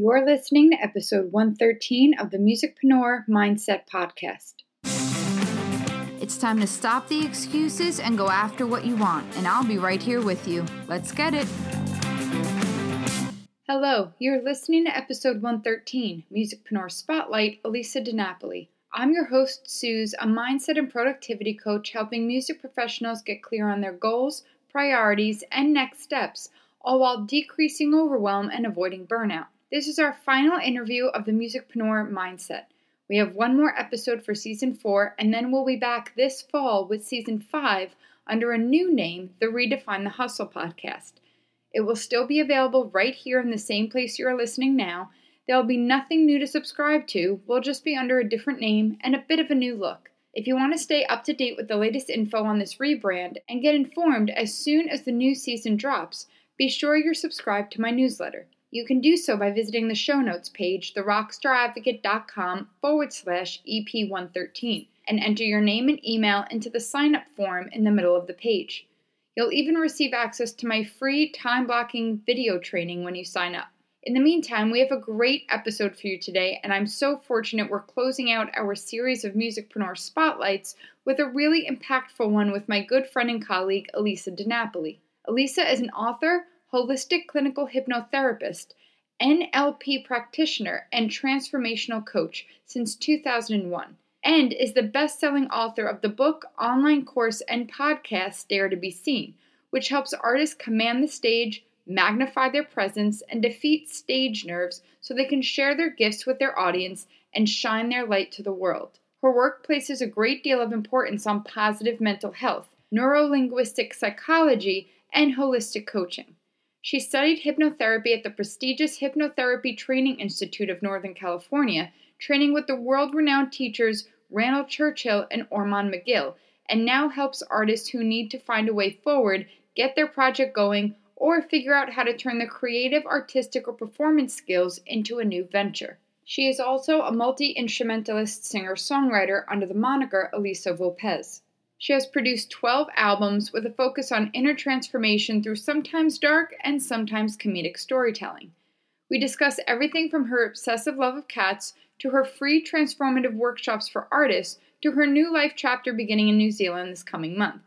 You're listening to episode 113 of the Musicpreneur Mindset Podcast. It's time to stop the excuses and go after what you want, and I'll be right here with you. Let's get it. Hello, you're listening to episode 113, Musicpreneur Spotlight, Elisa DiNapoli. I'm your host, Suze, a mindset and productivity coach helping music professionals get clear on their goals, priorities, and next steps, all while decreasing overwhelm and avoiding burnout. This is our final interview of the Musicpreneur Mindset. We have one more episode for season four, and then we'll be back this fall with season five under a new name, the Redefine the Hustle podcast. It will still be available right here in the same place you are listening now. There'll be nothing new to subscribe to, we'll just be under a different name and a bit of a new look. If you want to stay up to date with the latest info on this rebrand and get informed as soon as the new season drops, be sure you're subscribed to my newsletter. You can do so by visiting the show notes page, therockstaradvocate.com forward slash EP113, and enter your name and email into the sign up form in the middle of the page. You'll even receive access to my free time blocking video training when you sign up. In the meantime, we have a great episode for you today, and I'm so fortunate we're closing out our series of Musicpreneur Spotlights with a really impactful one with my good friend and colleague, Elisa DiNapoli. Elisa is an author, holistic clinical hypnotherapist, NLP practitioner, and transformational coach since 2001, and is the best selling author of the book, online course, and podcast Dare to Be Seen, which helps artists command the stage, magnify their presence, and defeat stage nerves so they can share their gifts with their audience and shine their light to the world. Her work places a great deal of importance on positive mental health, neurolinguistic psychology, and holistic coaching. She studied hypnotherapy at the prestigious Hypnotherapy Training Institute of Northern California, training with the world renowned teachers Randal Churchill and Ormond McGill, and now helps artists who need to find a way forward get their project going or figure out how to turn their creative, artistic, or performance skills into a new venture. She is also a multi instrumentalist singer songwriter under the moniker Elisa Volpez. She has produced 12 albums with a focus on inner transformation through sometimes dark and sometimes comedic storytelling. We discuss everything from her obsessive love of cats to her free transformative workshops for artists to her new life chapter beginning in New Zealand this coming month.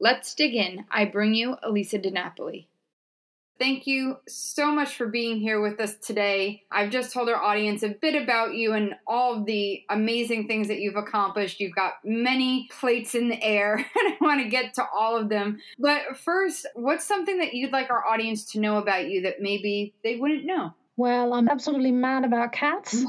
Let's dig in. I bring you Elisa DiNapoli. Thank you so much for being here with us today. I've just told our audience a bit about you and all of the amazing things that you've accomplished. You've got many plates in the air, and I want to get to all of them. But first, what's something that you'd like our audience to know about you that maybe they wouldn't know? Well, I'm absolutely mad about cats.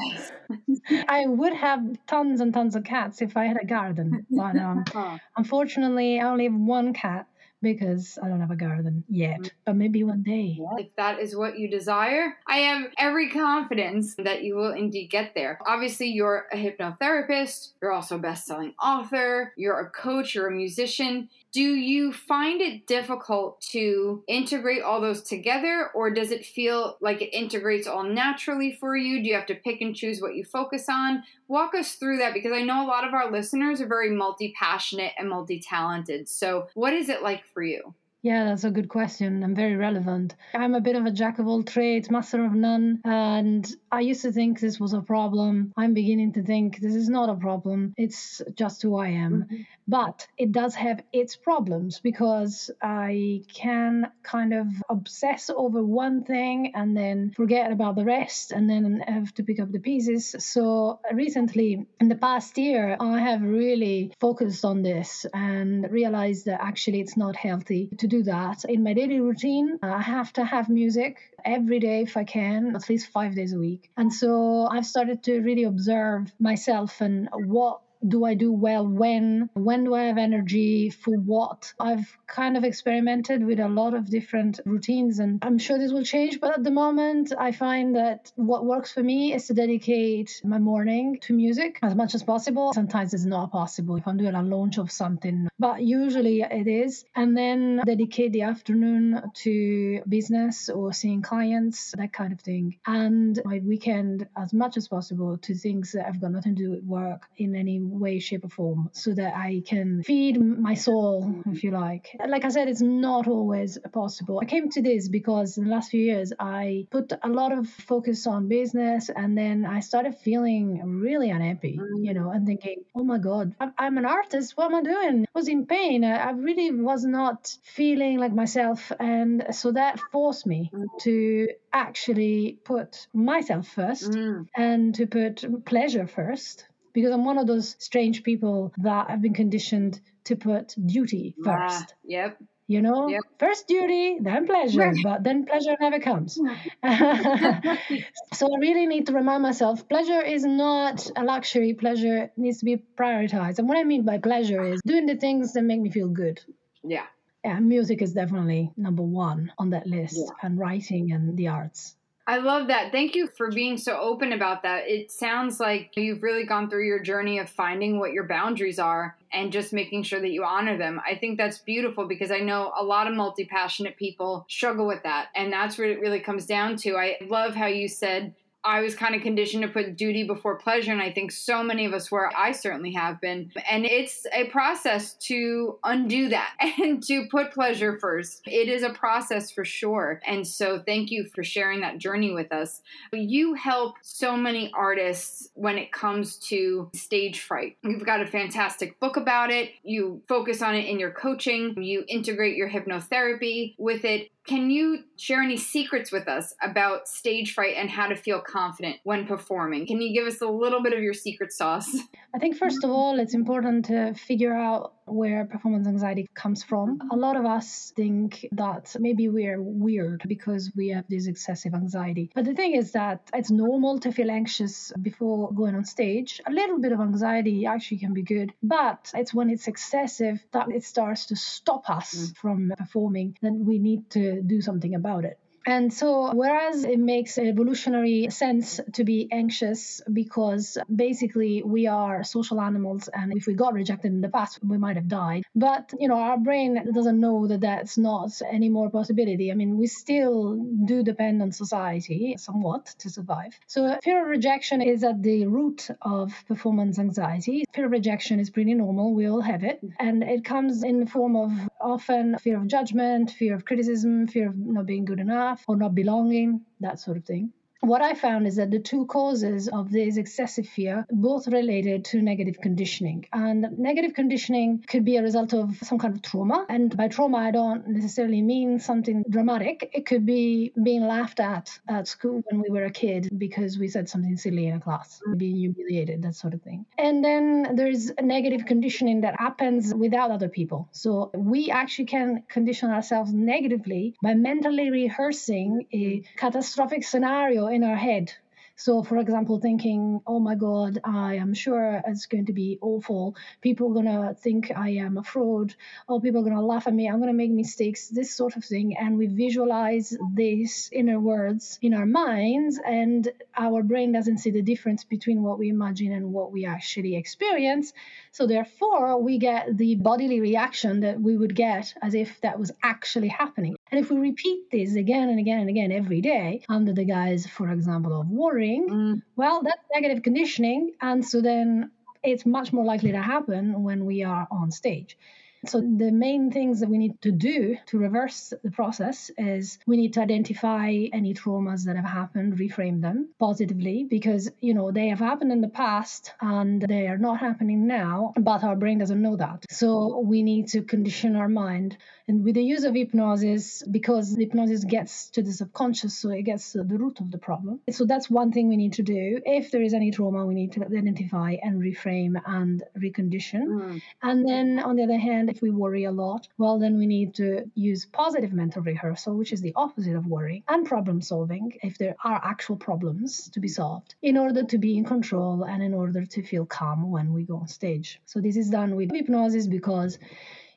I would have tons and tons of cats if I had a garden, but um, unfortunately, I only have one cat because I don't have a garden yet, mm. but maybe one day. If that is what you desire, I have every confidence that you will indeed get there. Obviously, you're a hypnotherapist, you're also a best selling author, you're a coach, you're a musician. Do you find it difficult to integrate all those together, or does it feel like it integrates all naturally for you? Do you have to pick and choose what you focus on? Walk us through that because I know a lot of our listeners are very multi passionate and multi talented. So, what is it like for you? Yeah, that's a good question and very relevant. I'm a bit of a jack of all trades, master of none, and I used to think this was a problem. I'm beginning to think this is not a problem. It's just who I am. Mm-hmm. But it does have its problems because I can kind of obsess over one thing and then forget about the rest and then have to pick up the pieces. So recently, in the past year, I have really focused on this and realized that actually it's not healthy to do that. In my daily routine, uh, I have to have music every day if I can, at least five days a week. And so I've started to really observe myself and what do I do well when? When do I have energy for what? I've kind of experimented with a lot of different routines and I'm sure this will change, but at the moment I find that what works for me is to dedicate my morning to music as much as possible. Sometimes it's not possible if I'm doing a launch of something, but usually it is. And then dedicate the afternoon to business or seeing clients, that kind of thing. And my weekend as much as possible to things that have got nothing to do with work in any way, shape, or form so that I can feed my soul, if you like. Like I said, it's not always possible. I came to this because in the last few years, I put a lot of focus on business and then I started feeling really unhappy, you know, and thinking, oh my God, I'm an artist. What am I doing? I was in pain. I really was not feeling like myself. And so that forced me to actually put myself first mm. and to put pleasure first because I'm one of those strange people that have been conditioned to put duty first. Ah, yep. You know, yep. first duty, then pleasure, but then pleasure never comes. so I really need to remind myself pleasure is not a luxury, pleasure needs to be prioritized. And what I mean by pleasure is doing the things that make me feel good. Yeah. Yeah, music is definitely number one on that list, yeah. and writing and the arts. I love that. Thank you for being so open about that. It sounds like you've really gone through your journey of finding what your boundaries are and just making sure that you honor them. I think that's beautiful because I know a lot of multi passionate people struggle with that. And that's what it really comes down to. I love how you said I was kind of conditioned to put duty before pleasure. And I think so many of us were. I certainly have been. And it's a process to undo that and to put pleasure first. It is a process for sure. And so thank you for sharing that journey with us. You help so many artists when it comes to stage fright. You've got a fantastic book about it. You focus on it in your coaching. You integrate your hypnotherapy with it. Can you share any secrets with us about stage fright and how to feel confident when performing? Can you give us a little bit of your secret sauce? I think, first of all, it's important to figure out where performance anxiety comes from. A lot of us think that maybe we're weird because we have this excessive anxiety. But the thing is that it's normal to feel anxious before going on stage. A little bit of anxiety actually can be good, but it's when it's excessive that it starts to stop us mm. from performing then we need to do something about it. And so, whereas it makes evolutionary sense to be anxious because basically we are social animals, and if we got rejected in the past, we might have died. But, you know, our brain doesn't know that that's not any more possibility. I mean, we still do depend on society somewhat to survive. So, fear of rejection is at the root of performance anxiety. Fear of rejection is pretty normal, we all have it. And it comes in the form of often fear of judgment, fear of criticism, fear of not being good enough or not belonging, that sort of thing what I found is that the two causes of this excessive fear both related to negative conditioning. And negative conditioning could be a result of some kind of trauma. And by trauma, I don't necessarily mean something dramatic. It could be being laughed at at school when we were a kid because we said something silly in a class, being humiliated, that sort of thing. And then there's negative conditioning that happens without other people. So we actually can condition ourselves negatively by mentally rehearsing a catastrophic scenario in our head so, for example, thinking, oh my God, I am sure it's going to be awful. People are going to think I am a fraud. Oh, people are going to laugh at me. I'm going to make mistakes, this sort of thing. And we visualize these inner words in our minds, and our brain doesn't see the difference between what we imagine and what we actually experience. So, therefore, we get the bodily reaction that we would get as if that was actually happening. And if we repeat this again and again and again every day under the guise, for example, of worrying, mm. well, that's negative conditioning. And so then it's much more likely to happen when we are on stage. So, the main things that we need to do to reverse the process is we need to identify any traumas that have happened, reframe them positively because, you know, they have happened in the past and they are not happening now, but our brain doesn't know that. So, we need to condition our mind and with the use of hypnosis, because hypnosis gets to the subconscious, so it gets to the root of the problem. So that's one thing we need to do. If there is any trauma, we need to identify and reframe and recondition. Mm. And then on the other hand, if we worry a lot, well, then we need to use positive mental rehearsal, which is the opposite of worry, and problem solving if there are actual problems to be solved in order to be in control and in order to feel calm when we go on stage. So this is done with hypnosis because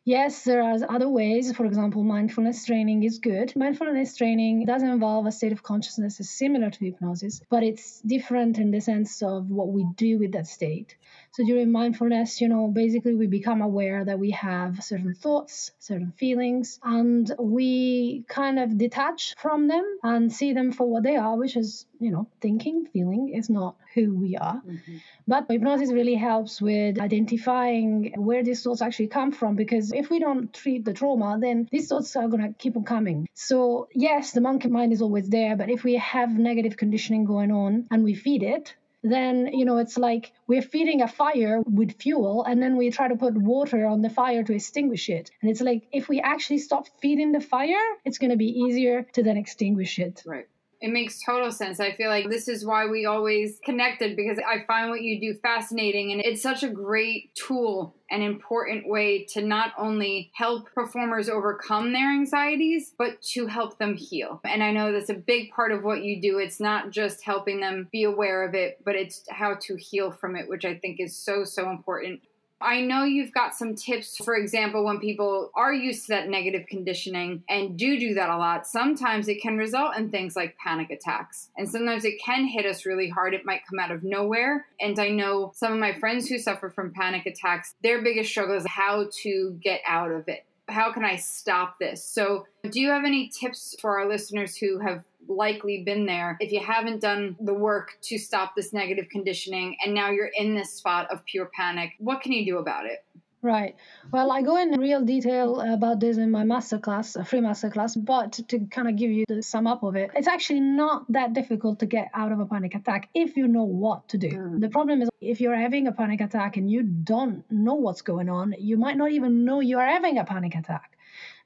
Yes, there are other ways. For example, mindfulness training is good. Mindfulness training does involve a state of consciousness similar to hypnosis, but it's different in the sense of what we do with that state. So during mindfulness, you know, basically we become aware that we have certain thoughts, certain feelings, and we kind of detach from them and see them for what they are, which is, you know, thinking, feeling is not who we are. Mm-hmm. But hypnosis really helps with identifying where these thoughts actually come from because if we don't treat the trauma, then these thoughts are going to keep on coming. So, yes, the monkey mind is always there, but if we have negative conditioning going on and we feed it, then you know it's like we're feeding a fire with fuel and then we try to put water on the fire to extinguish it. And it's like if we actually stop feeding the fire it's going to be easier to then extinguish it. Right it makes total sense. I feel like this is why we always connected because I find what you do fascinating and it's such a great tool and important way to not only help performers overcome their anxieties, but to help them heal. And I know that's a big part of what you do. It's not just helping them be aware of it, but it's how to heal from it, which I think is so, so important. I know you've got some tips, for example, when people are used to that negative conditioning and do do that a lot, sometimes it can result in things like panic attacks. And sometimes it can hit us really hard. It might come out of nowhere. And I know some of my friends who suffer from panic attacks, their biggest struggle is how to get out of it. How can I stop this? So, do you have any tips for our listeners who have likely been there if you haven't done the work to stop this negative conditioning and now you're in this spot of pure panic. What can you do about it? Right. Well, I go in real detail about this in my masterclass, a free masterclass, but to kind of give you the sum up of it, it's actually not that difficult to get out of a panic attack if you know what to do. Mm. The problem is if you're having a panic attack and you don't know what's going on, you might not even know you are having a panic attack.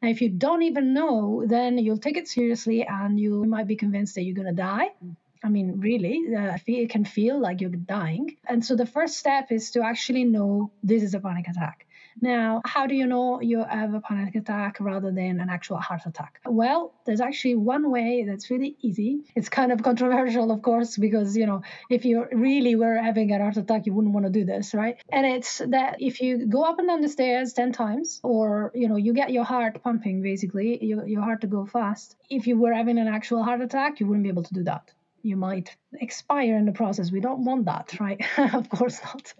And if you don't even know, then you'll take it seriously and you might be convinced that you're going to die. I mean, really, uh, it can feel like you're dying. And so the first step is to actually know this is a panic attack. Now, how do you know you have a panic attack rather than an actual heart attack? Well, there's actually one way that's really easy. It's kind of controversial, of course, because, you know, if you really were having a heart attack, you wouldn't want to do this, right? And it's that if you go up and down the stairs 10 times, or, you know, you get your heart pumping, basically, your, your heart to go fast. If you were having an actual heart attack, you wouldn't be able to do that you might expire in the process. We don't want that, right? of course not.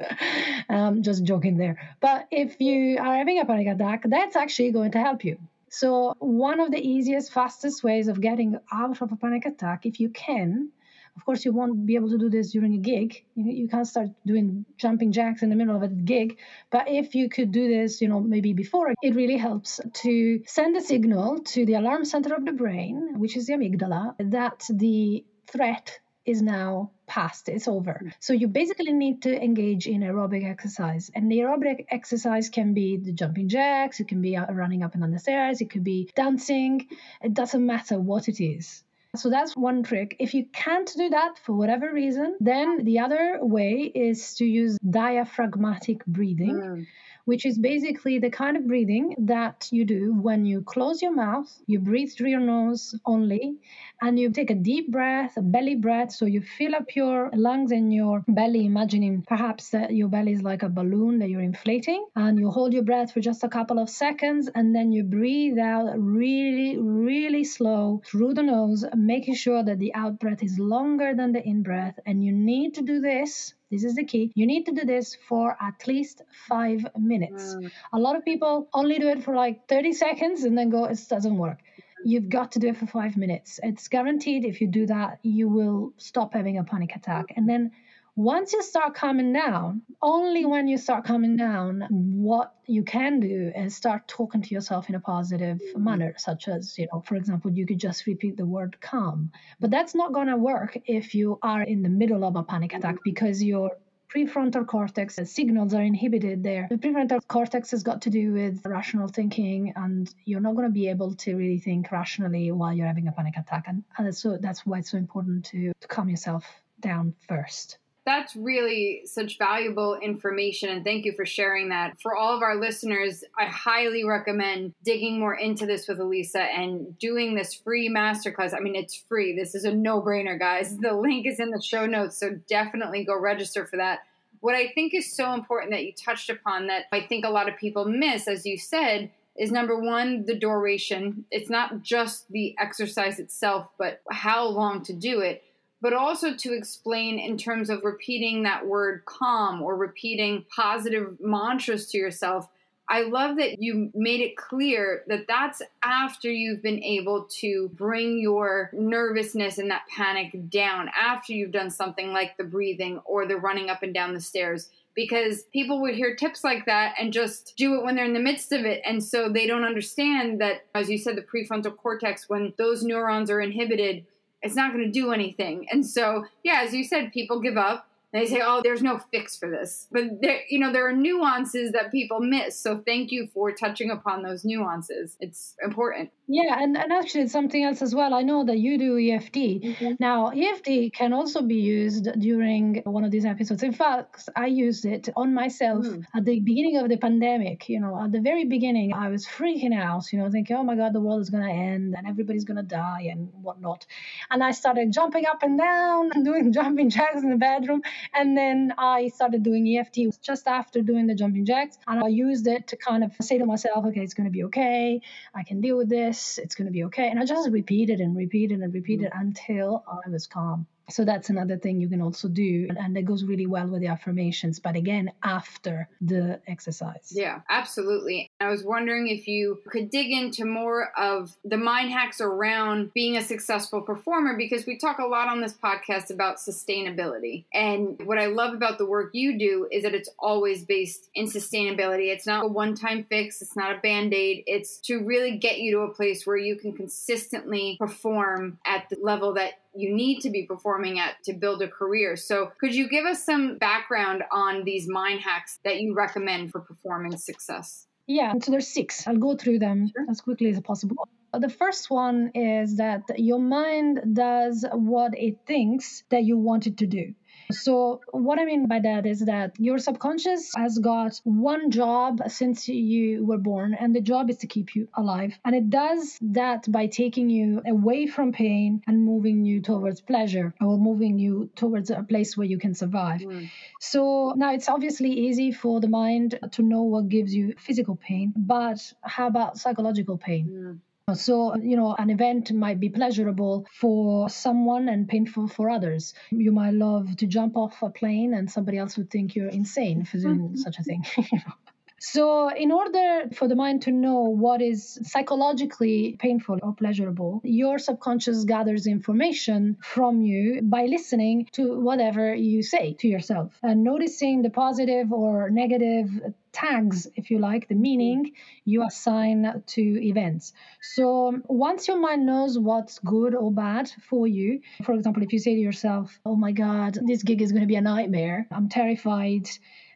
um, just joking there. But if you are having a panic attack, that's actually going to help you. So, one of the easiest, fastest ways of getting out of a panic attack, if you can, of course, you won't be able to do this during a gig. You, you can't start doing jumping jacks in the middle of a gig. But if you could do this, you know, maybe before, it really helps to send a signal to the alarm center of the brain, which is the amygdala, that the threat is now past, it's over. Mm. So you basically need to engage in aerobic exercise. And the aerobic exercise can be the jumping jacks, it can be uh, running up and down the stairs, it could be dancing. It doesn't matter what it is. So that's one trick. If you can't do that for whatever reason, then the other way is to use diaphragmatic breathing. Mm which is basically the kind of breathing that you do when you close your mouth, you breathe through your nose only, and you take a deep breath, a belly breath. So you fill up your lungs and your belly, imagining perhaps that your belly is like a balloon that you're inflating, and you hold your breath for just a couple of seconds, and then you breathe out really, really slow through the nose, making sure that the out breath is longer than the in breath. And you need to do this this is the key. You need to do this for at least five minutes. Mm. A lot of people only do it for like 30 seconds and then go, it doesn't work. You've got to do it for five minutes. It's guaranteed if you do that, you will stop having a panic attack. And then once you start calming down, only when you start calming down, what you can do is start talking to yourself in a positive manner, such as, you know, for example, you could just repeat the word calm. But that's not going to work if you are in the middle of a panic attack because your prefrontal cortex signals are inhibited there. The prefrontal cortex has got to do with rational thinking, and you're not going to be able to really think rationally while you're having a panic attack. And, and so that's why it's so important to, to calm yourself down first that's really such valuable information and thank you for sharing that. For all of our listeners i highly recommend digging more into this with elisa and doing this free masterclass. I mean it's free. This is a no-brainer guys. The link is in the show notes so definitely go register for that. What I think is so important that you touched upon that I think a lot of people miss, as you said, is number one, the duration. It's not just the exercise itself, but how long to do it, but also to explain in terms of repeating that word calm or repeating positive mantras to yourself. I love that you made it clear that that's after you've been able to bring your nervousness and that panic down, after you've done something like the breathing or the running up and down the stairs because people would hear tips like that and just do it when they're in the midst of it. And so they don't understand that, as you said, the prefrontal cortex, when those neurons are inhibited, it's not going to do anything. And so, yeah, as you said, people give up they say, "Oh, there's no fix for this," but there, you know, there are nuances that people miss. So thank you for touching upon those nuances. It's important. Yeah, and, and actually something else as well. I know that you do EFT. Mm-hmm. Now, EFT can also be used during one of these episodes. In fact, I used it on myself mm. at the beginning of the pandemic. You know, at the very beginning, I was freaking out, you know, thinking, oh my God, the world is going to end and everybody's going to die and whatnot. And I started jumping up and down and doing jumping jacks in the bedroom. And then I started doing EFT just after doing the jumping jacks. And I used it to kind of say to myself, okay, it's going to be okay. I can deal with this this, it's going to be okay. And I just repeated and repeated and repeated mm-hmm. until I was calm. So that's another thing you can also do. And that goes really well with the affirmations, but again, after the exercise. Yeah, absolutely. I was wondering if you could dig into more of the mind hacks around being a successful performer because we talk a lot on this podcast about sustainability. And what I love about the work you do is that it's always based in sustainability. It's not a one time fix, it's not a band aid. It's to really get you to a place where you can consistently perform at the level that you need to be performing at to build a career. So, could you give us some background on these mind hacks that you recommend for performance success? Yeah, so there's six. I'll go through them sure. as quickly as possible. Uh, the first one is that your mind does what it thinks that you want it to do. So, what I mean by that is that your subconscious has got one job since you were born, and the job is to keep you alive. And it does that by taking you away from pain and moving you towards pleasure or moving you towards a place where you can survive. Mm. So, now it's obviously easy for the mind to know what gives you physical pain, but how about psychological pain? Mm. So, you know, an event might be pleasurable for someone and painful for others. You might love to jump off a plane, and somebody else would think you're insane for doing mm-hmm. such a thing. So, in order for the mind to know what is psychologically painful or pleasurable, your subconscious gathers information from you by listening to whatever you say to yourself and noticing the positive or negative tags, if you like, the meaning you assign to events. So once your mind knows what's good or bad for you, for example, if you say to yourself, oh my God, this gig is going to be a nightmare, I'm terrified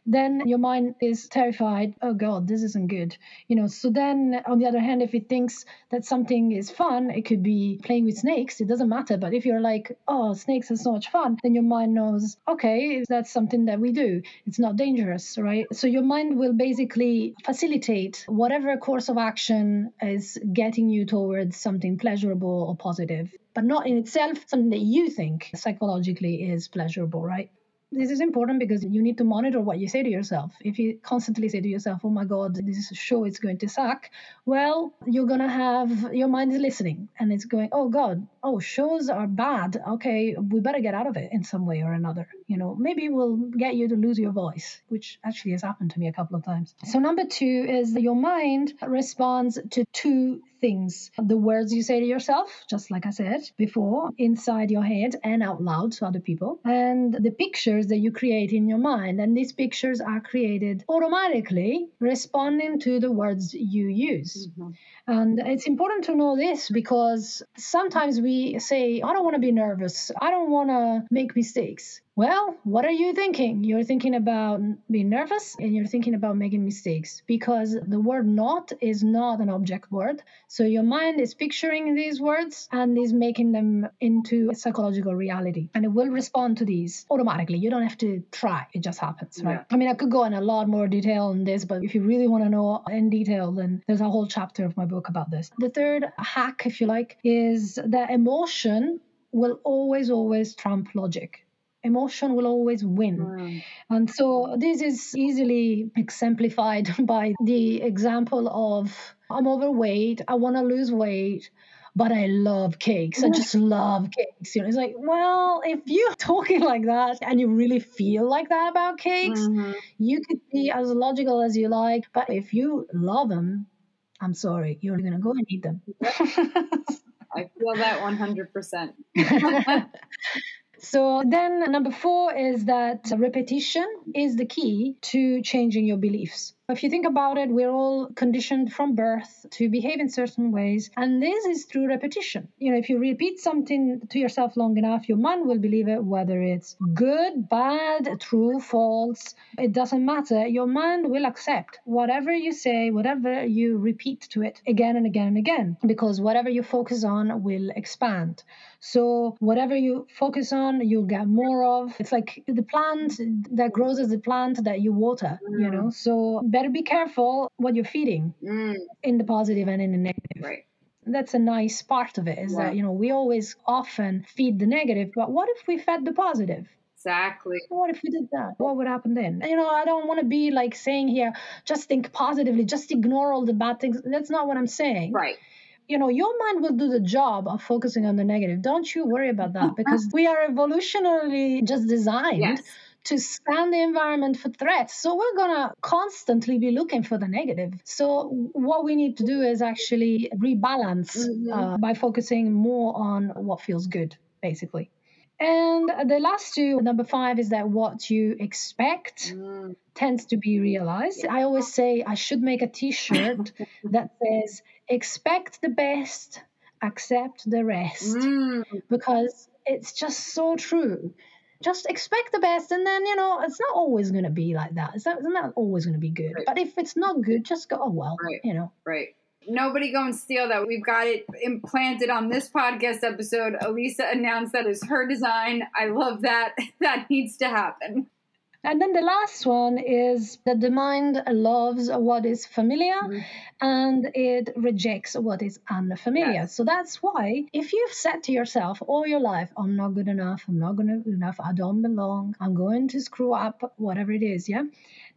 then your mind is terrified oh god this isn't good you know? So then on the other hand if it thinks that something is fun it could be playing with snakes it doesn't matter. But if you're like oh snakes are so much fun then your mind knows okay that's something that we do. It's not dangerous right? So your mind will basically facilitate whatever course of action is getting you towards something pleasurable or positive but not in itself something that you think psychologically is pleasurable right this is important because you need to monitor what you say to yourself. If you constantly say to yourself, oh my God, this show is going to suck, well, you're going to have your mind is listening and it's going, oh God, oh, shows are bad. Okay, we better get out of it in some way or another. You know, maybe we'll get you to lose your voice, which actually has happened to me a couple of times. So, number two is your mind responds to two things the words you say to yourself, just like I said before, inside your head and out loud to other people, and the pictures that you create in your mind. And these pictures are created automatically responding to the words you use. Mm-hmm. And it's important to know this because sometimes we say, I don't want to be nervous, I don't want to make mistakes. Well, what are you thinking? You're thinking about being nervous and you're thinking about making mistakes because the word not is not an object word. So your mind is picturing these words and is making them into a psychological reality. And it will respond to these automatically. You don't have to try, it just happens, right? Yeah. I mean, I could go in a lot more detail on this, but if you really want to know in detail, then there's a whole chapter of my book about this. The third hack, if you like, is that emotion will always, always trump logic. emotion will always win. Mm. And so this is easily exemplified by the example of I'm overweight, I want to lose weight, but I love cakes. I just love cakes. You know, it's like, well, if you're talking like that and you really feel like that about cakes, Mhm. you could be as logical as you like, but if you love them, I'm sorry, you're going to go and eat them. I feel that 100%. So then number four is that repetition is the key to changing your beliefs. If you think about it, we're all conditioned from birth to behave in certain ways, and this is through repetition. You know, if you repeat something to yourself long enough, your mind will believe it, whether it's good, bad, true, false, it doesn't matter. Your mind will accept whatever you say, whatever you repeat to it again and again and again, because whatever you focus on will expand. So whatever you focus on, you'll get more of. It's like the plant that grows as the plant that you water, you know. Mm. So better be careful what you're feeding Mm, in the positive and in the negative. right. That's a nice part of it is Right. that, you know, we always often feed the negative, but what if we fed the positive? Exactly. What if we did that? What would happen then? You know, I don't want to be like saying here, just think positively, just ignore all the bad things. That's not what I'm saying Right. you know, your mind will do the job of focusing on the negative. Don't you worry about that because we are evolutionarily just designed Yes. To scan the environment for threats. So we're going to constantly be looking for the negative. So what we need to do is actually rebalance Mhm. uh, by focusing more on what feels good, basically. And the last two, number five, is that what you expect Mm, tends to be realized. I always say I should make a t shirt that says, expect the best, accept the rest, mm, because it's just so true. Just expect the best, and then, you know, it's not always going to be like that. It's not, it's not always going to be good. Right. But if it's not good, just go, oh, well, Right. you know. right. Nobody go and steal that. We've got it implanted on this podcast episode. Elisa announced that is her design. I love that. That needs to happen. And then the last one is that the mind loves what is familiar Mhm. and it rejects what is unfamiliar. Yes. So that's why if you've said to yourself all your life, I'm not good enough, I'm not good enough, I don't belong, I'm going to screw up, whatever it is, yeah,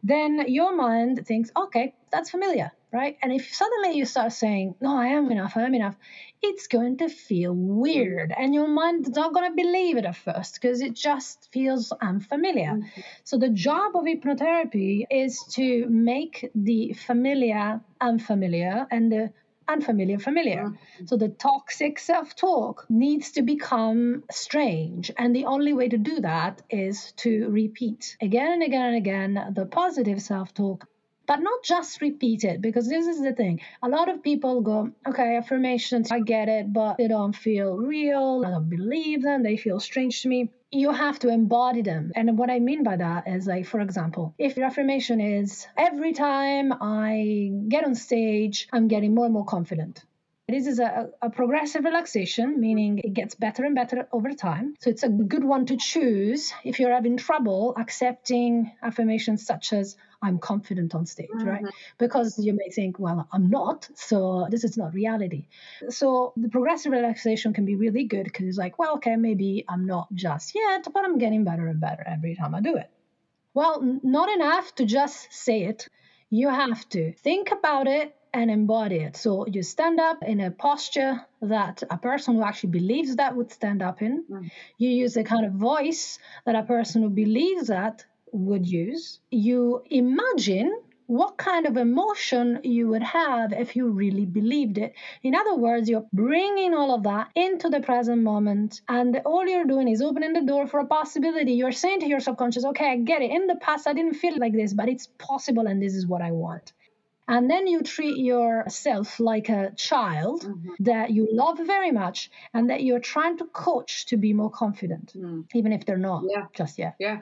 then your mind thinks, okay, that's familiar, right? And if suddenly you start saying, no, I am enough, I am enough, it's going to feel weird. And your mind is not going to believe it at first because it just feels unfamiliar. Mm-hmm. So the job of hypnotherapy is to make the familiar unfamiliar and the unfamiliar familiar. Mm. So the toxic self-talk needs to become strange and the only way to do that is to repeat again and again and again the positive self-talk but not just repeat it because this is the thing. A lot of people go okay affirmations i get it but they don't feel real i don't believe them they feel strange to me. You have to embody them. And what i mean by that is like for example if your affirmation is every time i get on stage i'm getting more and more confident. This is a, a progressive relaxation, meaning it gets better and better over time. So it's a good one to choose if you're having trouble accepting affirmations such as, I'm confident on stage, right? Because you may think, well, I'm not, so this is not reality. So the progressive relaxation can be really good because it's like, well, okay, maybe I'm not just yet, but I'm getting better and better every time I do it. Well, not enough to just say it. You have to think about it and embody it. So you stand up in a posture that a person who actually believes that would stand up in. Mm. You use the kind of voice that a person who believes that would use. You imagine what kind of emotion you would have if you really believed it. In other words, you're bringing all of that into the present moment, and all you're doing is opening the door for a possibility. You're saying to your subconscious, okay, I get it. In the past, I didn't feel like this, but it's possible, and this is what I want. And then you treat yourself like a child that you love very much and that you're trying to coach to be more confident, Mm. even if they're not Yeah. just yet. Yeah.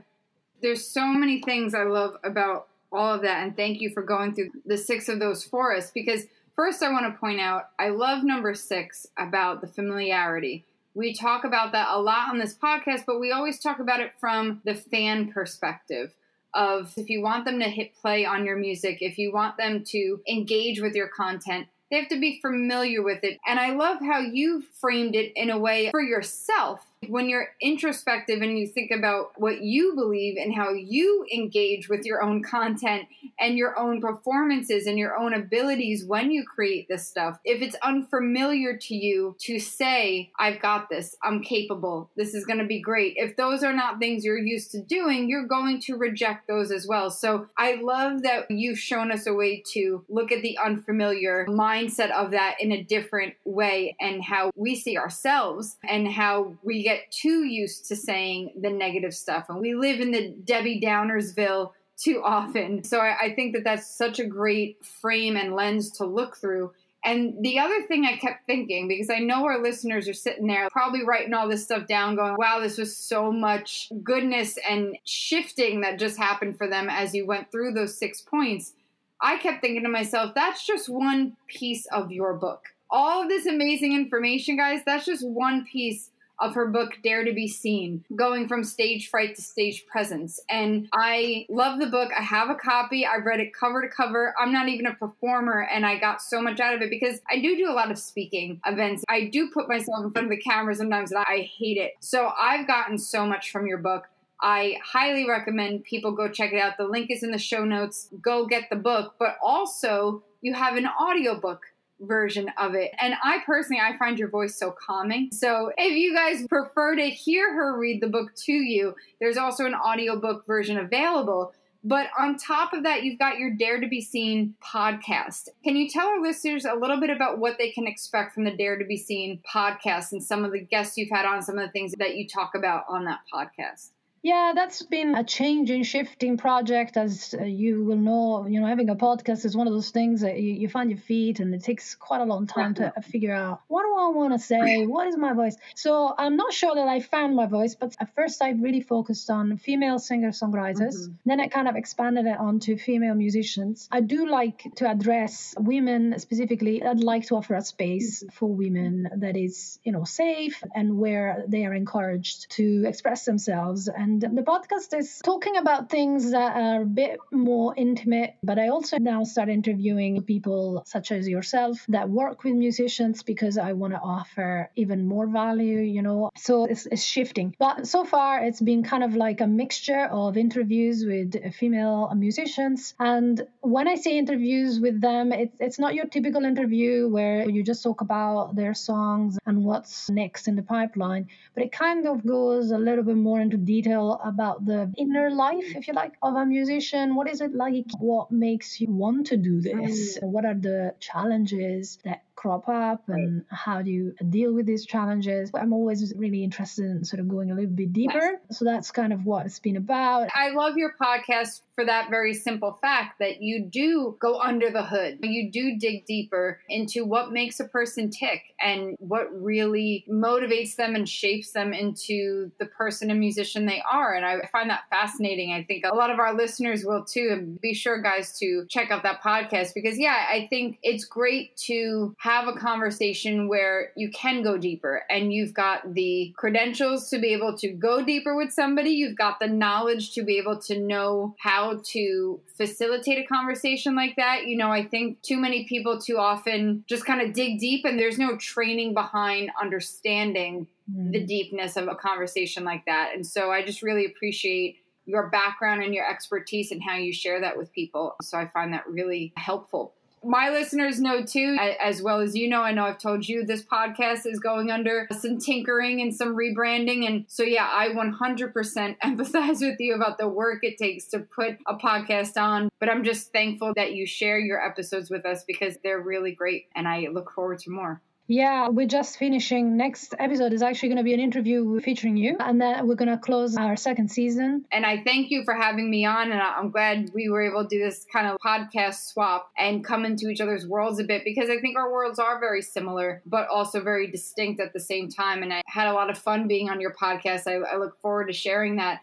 There's so many things I love about all of that. And thank you for going through the six of those for us. Because first, I want to point out I love number six about the familiarity. We talk about that a lot on this podcast, but we always talk about it from the fan perspective of if you want them to hit play on your music, if you want them to engage with your content, they have to be familiar with it. And I love how you framed it in a way for yourself when you're introspective and you think about what you believe and how you engage with your own content and your own performances and your own abilities when you create this stuff, if it's unfamiliar to you to say, I've got this, I'm capable, this is going to be great, if those are not things you're used to doing, you're going to reject those as well. So I love that you've shown us a way to look at the unfamiliar mindset of that in a different way and how we see ourselves and how we get too used to saying the negative stuff. And we live in the Debbie Downersville too often. So I, I think that that's such a great frame and lens to look through. And the other thing I kept thinking, because I know our listeners are sitting there probably writing all this stuff down, going, wow, this was so much goodness and shifting that just happened for them as you went through those six points. I kept thinking to myself, that's just one piece of your book. All of this amazing information, guys, that's just one piece of her book Dare to Be Seen, going from stage fright to stage presence. And I love the book. I have a copy. I've read it cover to cover. I'm not even a performer, and I got so much out of it because I do do a lot of speaking events. I do put myself in front of the camera sometimes, and I hate it. So I've gotten so much from your book. I highly recommend people go check it out. The link is in the show notes. Go get the book, but also you have an audiobook version of it. And I personally, I find your voice so calming. So if you guys prefer to hear her read the book to you, there's also an audiobook version available. But on top of that, you've got your Dare to Be Seen podcast. Can you tell our listeners a little bit about what they can expect from the Dare to Be Seen podcast and some of the guests you've had on, some of the things that you talk about on that podcast? Yeah, that's been a changing, shifting project. As uh, you will know, you know, having a podcast is one of those things that you, you find your feet, and it takes quite a long time to figure out what do I want to say, what is my voice. So I'm not sure that I found my voice, but at first I really focused on female singer-songwriters. Mm-hmm. Then I kind of expanded it onto female musicians. I do like to address women specifically. I'd like to offer a space mm-hmm. for women that is, you know, safe and where they are encouraged to express themselves and and the podcast is talking about things that are a bit more intimate. But I also now start interviewing people such as yourself that work with musicians because I want to offer even more value, you know. So it's, it's shifting. But so far, it's been kind of like a mixture of interviews with female musicians. And when I say interviews with them, it's, it's not your typical interview where you just talk about their songs and what's next in the pipeline, but it kind of goes a little bit more into detail about the inner life, if you like, of a musician. What is it like? What makes you want to do this? Mm. What are the challenges that crop up and how do you deal with these challenges. I'm always really interested in sort of going a little bit deeper. So that's kind of what it's been about. I love your podcast for that very simple fact that you do go under the hood. You do dig deeper into what makes a person tick and what really motivates them and shapes them into the person and musician they are. And I find that fascinating. I think a lot of our listeners will too. And be sure, guys, to check out that podcast because, yeah, I think it's great to have have a conversation where you can go deeper and you've got the credentials to be able to go deeper with somebody. You've got the knowledge to be able to know how to facilitate a conversation like that. You know, I think too many people too often just kind of dig deep and there's no training behind understanding mm. the deepness of a conversation like that. And so I just really appreciate your background and your expertise and how you share that with people. So I find that really helpful my listeners know too, as well as you know, I know I've told you this podcast is going under some tinkering and some rebranding. And so, yeah, I 100% empathize with you about the work it takes to put a podcast on. But I'm just thankful that you share your episodes with us because they're really great. And I look forward to more. Yeah, we're just finishing. Next episode is actually going to be an interview featuring you, and then we're going to close our second season. And I thank you for having me on, and I'm glad we were able to do this kind of podcast swap and come into each other's worlds a bit because I think our worlds are very similar, but also very distinct at the same time. And I had a lot of fun being on your podcast. I, I look forward to sharing that.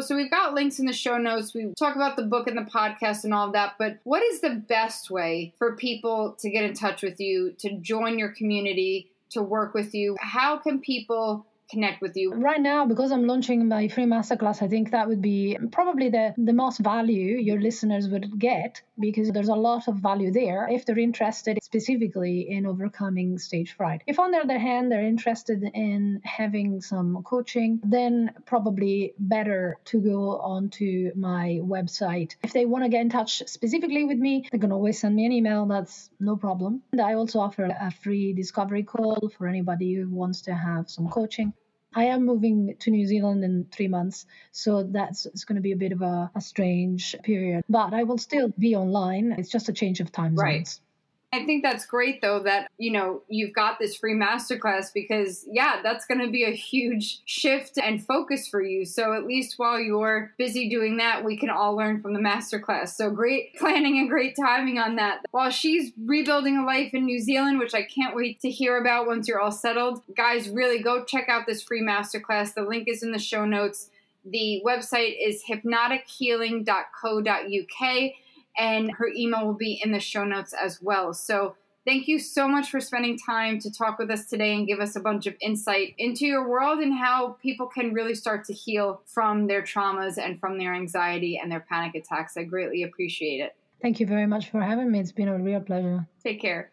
So we've got links in the show notes. We talk about the book and the podcast and all of that. But what is the best way for people to get in touch with you, to join your community, to work with you? How can people connect with you? Right now, because I'm launching my free masterclass, I think that would be probably the, the most value your listeners would get because there's a lot of value there if they're interested specifically in overcoming stage fright. If, on the other hand, they're interested in having some coaching, then probably better to go onto my website. If they want to get in touch specifically with me, they can always send me an email. That's no problem. And I also offer a free discovery call for anybody who wants to have some coaching. I am moving to New Zealand in three months, so that's it's going to be a bit of a, a strange period. But I will still be online. It's just a change of time zones. I think that's great though that, you know, you've got this free masterclass because yeah, that's going to be a huge shift and focus for you. So at least while you're busy doing that, we can all learn from the masterclass. So great planning and great timing on that. While she's rebuilding a life in New Zealand, which I can't wait to hear about once you're all settled, guys, really go check out this free masterclass. The link is in the show notes. The website is hypnotichealing.co.uk and her email will be in the show notes as well. So thank you so much for spending time to talk with us today and give us a bunch of insight into your world and how people can really start to heal from their traumas and from their anxiety and their panic attacks. I greatly appreciate it. Thank you very much for having me. It's been a real pleasure. Take care.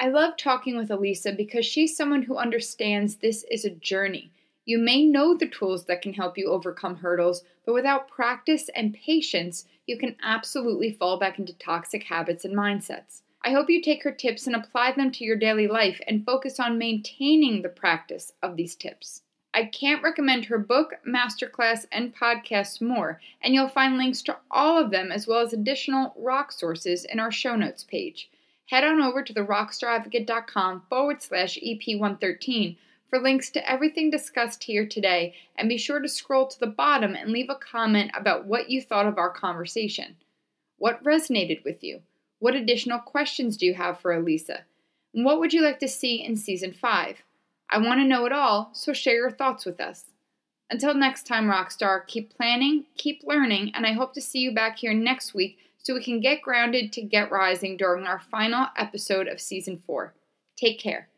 I love talking with Elisa because she's someone who understands this is a journey. You may know the tools that can help you overcome hurdles, but without practice and patience, you can absolutely fall back into toxic habits and mindsets. I hope you take her tips and apply them to your daily life and focus on maintaining the practice of these tips. I can't recommend her book, masterclass, and podcast more, and you'll find links to all of them as well as additional rock sources in our show notes page. Head on over to therockstaradvocate.com forward slash EP113 for links to everything discussed here today, and be sure to scroll to the bottom and leave a comment about what you thought of our conversation. What resonated with you? What additional questions do you have for Elisa? And what would you like to see in season 5? I want to know it all, so share your thoughts with us. Until next time, Rockstar, keep planning, keep learning, and I hope to see you back here next week so we can get grounded to get rising during our final episode of season 4. Take care.